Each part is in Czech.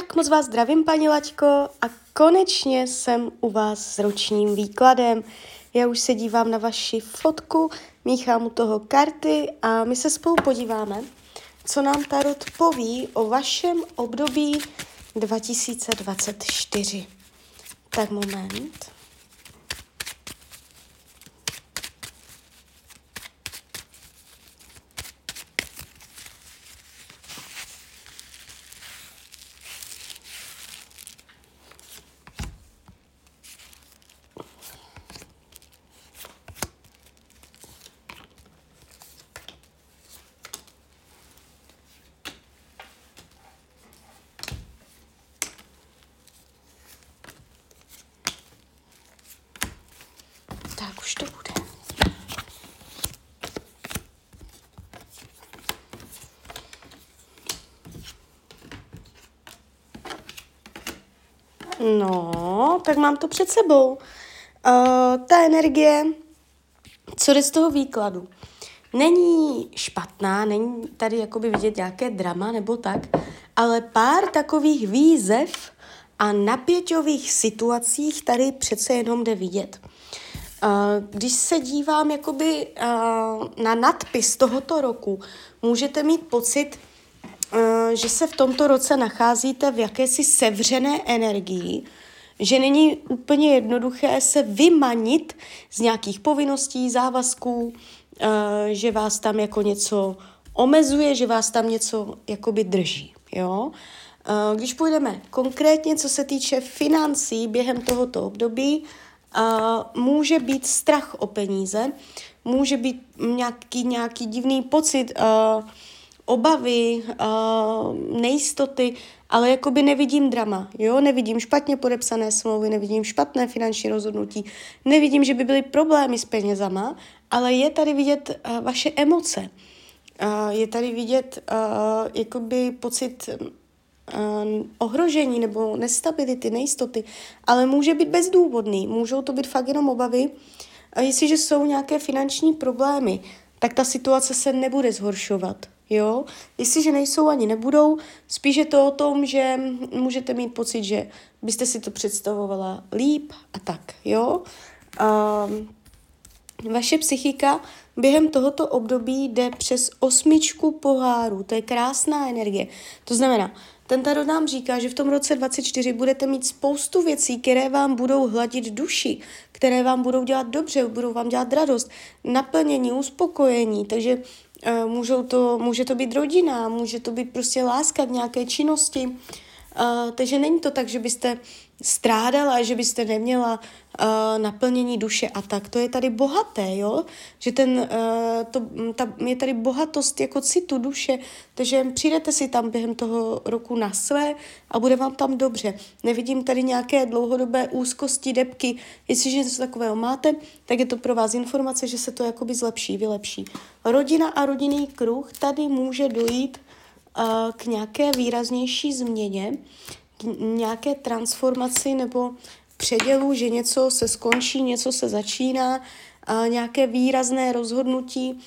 Tak moc vás zdravím, paní Laťko, a konečně jsem u vás s ročním výkladem. Já už se dívám na vaši fotku, míchám u toho karty a my se spolu podíváme, co nám Tarot poví o vašem období 2024. Tak moment. Tak už to bude. No, tak mám to před sebou. Uh, ta energie, co jde z toho výkladu, není špatná, není tady jakoby vidět nějaké drama nebo tak, ale pár takových výzev a napěťových situacích tady přece jenom jde vidět. Když se dívám jakoby na nadpis tohoto roku, můžete mít pocit, že se v tomto roce nacházíte v jakési sevřené energii, že není úplně jednoduché se vymanit z nějakých povinností, závazků, že vás tam jako něco omezuje, že vás tam něco jakoby drží, jo. Když půjdeme konkrétně, co se týče financí během tohoto období, může být strach o peníze, může být nějaký, nějaký divný pocit obavy, uh, nejistoty, ale jakoby nevidím drama, jo, nevidím špatně podepsané smlouvy, nevidím špatné finanční rozhodnutí, nevidím, že by byly problémy s penězama, ale je tady vidět uh, vaše emoce, uh, je tady vidět uh, jakoby pocit ohrožení nebo nestability, nejistoty, ale může být bezdůvodný, můžou to být fakt jenom obavy. A jestliže jsou nějaké finanční problémy, tak ta situace se nebude zhoršovat. Jo? Jestliže nejsou ani nebudou, spíš je to o tom, že můžete mít pocit, že byste si to představovala líp a tak. Jo? Um, vaše psychika během tohoto období jde přes osmičku pohárů. To je krásná energie. To znamená, ten tarot nám říká, že v tom roce 24 budete mít spoustu věcí, které vám budou hladit duši, které vám budou dělat dobře, budou vám dělat radost, naplnění, uspokojení, takže můžou to, může to být rodina, může to být prostě láska k nějaké činnosti, uh, takže není to tak, že byste strádala, že byste neměla uh, naplnění duše a tak. To je tady bohaté, jo? Že ten, uh, to, ta, je tady bohatost jako citu duše, takže přijdete si tam během toho roku na své a bude vám tam dobře. Nevidím tady nějaké dlouhodobé úzkosti, depky. Jestliže něco takového máte, tak je to pro vás informace, že se to jakoby zlepší, vylepší. Rodina a rodinný kruh, tady může dojít uh, k nějaké výraznější změně, nějaké transformaci nebo předělu, že něco se skončí, něco se začíná, nějaké výrazné rozhodnutí.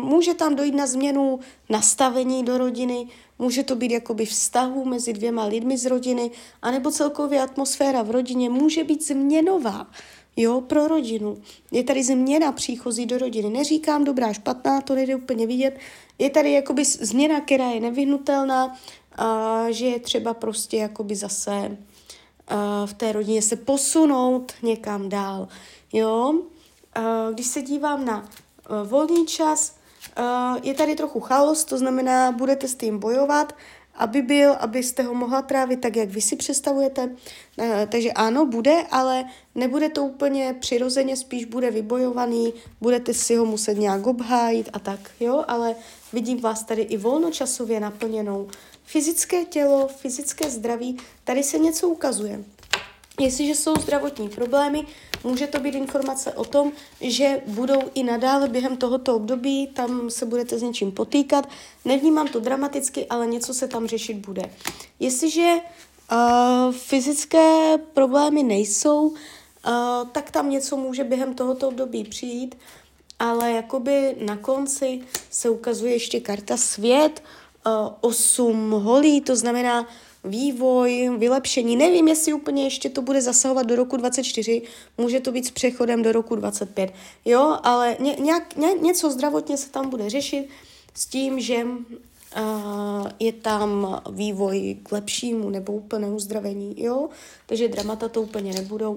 Může tam dojít na změnu nastavení do rodiny, může to být jakoby vztahu mezi dvěma lidmi z rodiny, anebo celkově atmosféra v rodině může být změnová. Jo, pro rodinu. Je tady změna příchozí do rodiny. Neříkám dobrá, špatná, to nejde úplně vidět. Je tady jakoby změna, která je nevyhnutelná, že je třeba prostě jakoby zase v té rodině se posunout někam dál, jo. Když se dívám na uh, volný čas, uh, je tady trochu chaos, to znamená, budete s tím bojovat, aby byl, abyste ho mohla trávit tak, jak vy si představujete. Takže ano, bude, ale nebude to úplně přirozeně, spíš bude vybojovaný, budete si ho muset nějak obhájit a tak, jo, ale vidím vás tady i volnočasově naplněnou fyzické tělo, fyzické zdraví, tady se něco ukazuje. Jestliže jsou zdravotní problémy, může to být informace o tom, že budou i nadále během tohoto období, tam se budete s něčím potýkat. Nevnímám to dramaticky, ale něco se tam řešit bude. Jestliže uh, fyzické problémy nejsou, uh, tak tam něco může během tohoto období přijít, ale jakoby na konci se ukazuje ještě karta svět, uh, 8 holí, to znamená, vývoj, vylepšení. Nevím, jestli úplně ještě to bude zasahovat do roku 24, může to být s přechodem do roku 25, jo, ale ně, nějak, ně, něco zdravotně se tam bude řešit s tím, že uh, je tam vývoj k lepšímu nebo úplnému uzdravení, jo, takže dramata to úplně nebudou.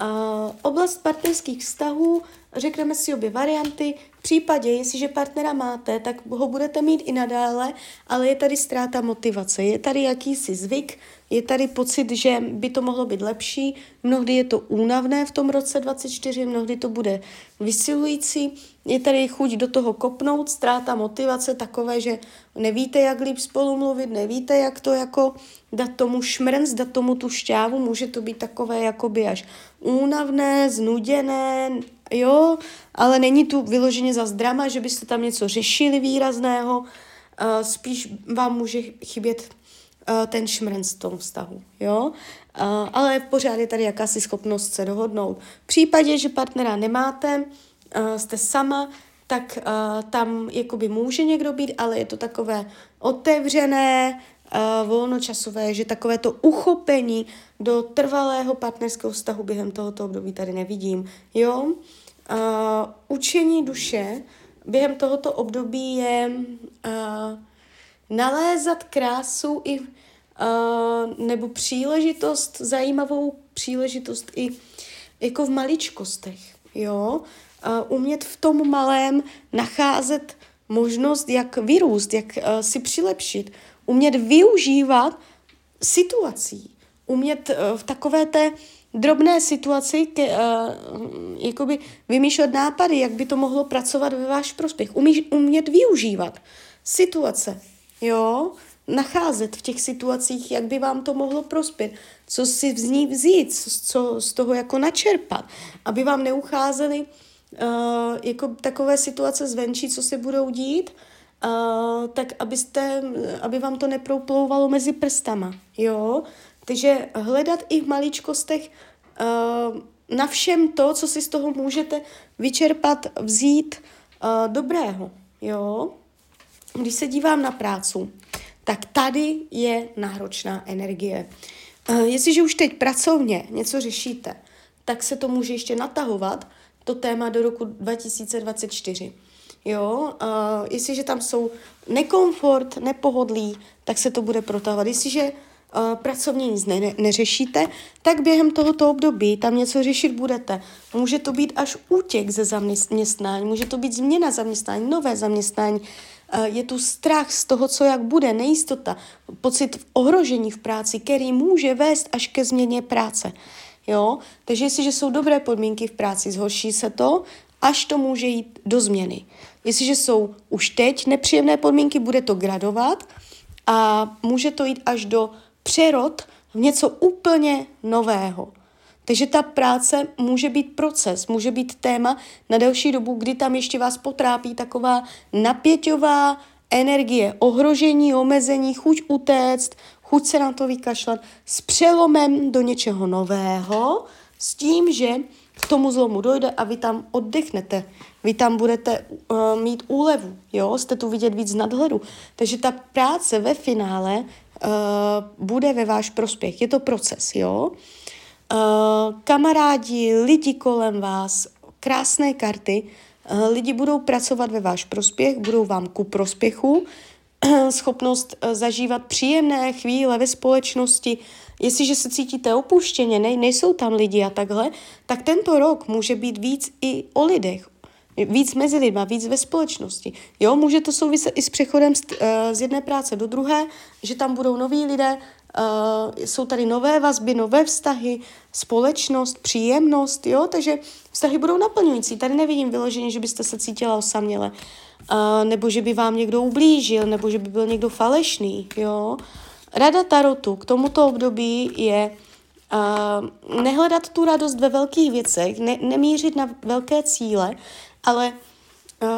Uh, oblast partnerských vztahů, řekneme si obě varianty. V případě, jestliže partnera máte, tak ho budete mít i nadále, ale je tady ztráta motivace, je tady jakýsi zvyk, je tady pocit, že by to mohlo být lepší, mnohdy je to únavné v tom roce 24, mnohdy to bude vysilující, je tady chuť do toho kopnout, ztráta motivace takové, že nevíte, jak líp spolu mluvit, nevíte, jak to jako dát tomu šmrnc, dát tomu tu šťávu, může to být takové jakoby až únavné, znuděné, jo, ale není tu vyloženě za drama, že byste tam něco řešili výrazného, uh, spíš vám může chybět uh, ten šmrnc v tom vztahu, jo. Uh, ale pořád je tady jakási schopnost se dohodnout. V případě, že partnera nemáte, uh, jste sama, tak uh, tam jakoby může někdo být, ale je to takové otevřené, uh, volnočasové, že takové to uchopení do trvalého partnerského vztahu během tohoto období tady nevidím. Jo? Uh, učení duše během tohoto období je uh, nalézat krásu i uh, nebo příležitost, zajímavou příležitost i jako v maličkostech, jo, uh, umět v tom malém nacházet možnost, jak vyrůst, jak uh, si přilepšit, umět využívat situací, umět uh, v takové té drobné situaci ke, uh, jakoby vymýšlet nápady, jak by to mohlo pracovat ve váš prospěch. Umíš, umět využívat situace, jo, nacházet v těch situacích, jak by vám to mohlo prospět, co si z ní vzít, co z toho jako načerpat, aby vám neucházely uh, jako takové situace zvenčí, co se budou dít, uh, tak abyste, aby vám to neproplouvalo mezi prstama, jo. Takže hledat i v maličkostech uh, na všem to, co si z toho můžete vyčerpat, vzít uh, dobrého, jo. Když se dívám na prácu, tak tady je náročná energie. Uh, jestliže už teď pracovně něco řešíte, tak se to může ještě natahovat, to téma do roku 2024. Jo, uh, jestliže tam jsou nekomfort, nepohodlí, tak se to bude protahovat. Jestliže uh, pracovně nic ne, ne, neřešíte, tak během tohoto období tam něco řešit budete. Může to být až útěk ze zaměstnání, může to být změna zaměstnání, nové zaměstnání, uh, je tu strach z toho, co jak bude, nejistota, pocit ohrožení v práci, který může vést až ke změně práce. Jo? Takže jestliže jsou dobré podmínky v práci, zhorší se to, až to může jít do změny. Jestliže jsou už teď nepříjemné podmínky, bude to gradovat a může to jít až do přerod v něco úplně nového. Takže ta práce může být proces, může být téma na delší dobu, kdy tam ještě vás potrápí taková napěťová energie, ohrožení, omezení, chuť utéct, chuť se na to vykašlat, s přelomem do něčeho nového, s tím, že k tomu zlomu dojde a vy tam oddechnete. Vy tam budete uh, mít úlevu, jo, jste tu vidět víc nadhledu. Takže ta práce ve finále uh, bude ve váš prospěch. Je to proces, jo. Uh, kamarádi, lidi kolem vás, krásné karty, uh, lidi budou pracovat ve váš prospěch, budou vám ku prospěchu, schopnost zažívat příjemné chvíle ve společnosti, Jestliže se cítíte opuštěně, ne, nejsou tam lidi a takhle, tak tento rok může být víc i o lidech, víc mezi lidma, víc ve společnosti. Jo, může to souviset i s přechodem z, uh, z jedné práce do druhé, že tam budou noví lidé, uh, jsou tady nové vazby, nové vztahy, společnost, příjemnost, jo, takže vztahy budou naplňující. Tady nevidím vyloženě, že byste se cítila osaměle, uh, nebo že by vám někdo ublížil, nebo že by byl někdo falešný, jo. Rada Tarotu k tomuto období je uh, nehledat tu radost ve velkých věcech, ne, nemířit na velké cíle, ale uh,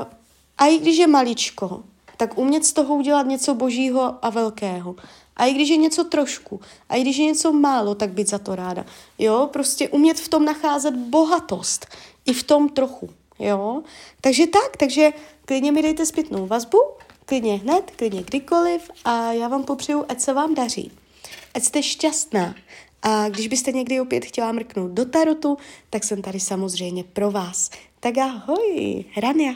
a i když je maličko, tak umět z toho udělat něco božího a velkého. A i když je něco trošku, a i když je něco málo, tak být za to ráda. Jo, prostě umět v tom nacházet bohatost. I v tom trochu. Jo, takže tak, takže klidně mi dejte zpětnou vazbu klidně hned, klidně kdykoliv a já vám popřeju, ať se vám daří. ať jste šťastná. A když byste někdy opět chtěla mrknout do tarotu, tak jsem tady samozřejmě pro vás. Tak ahoj, Rania.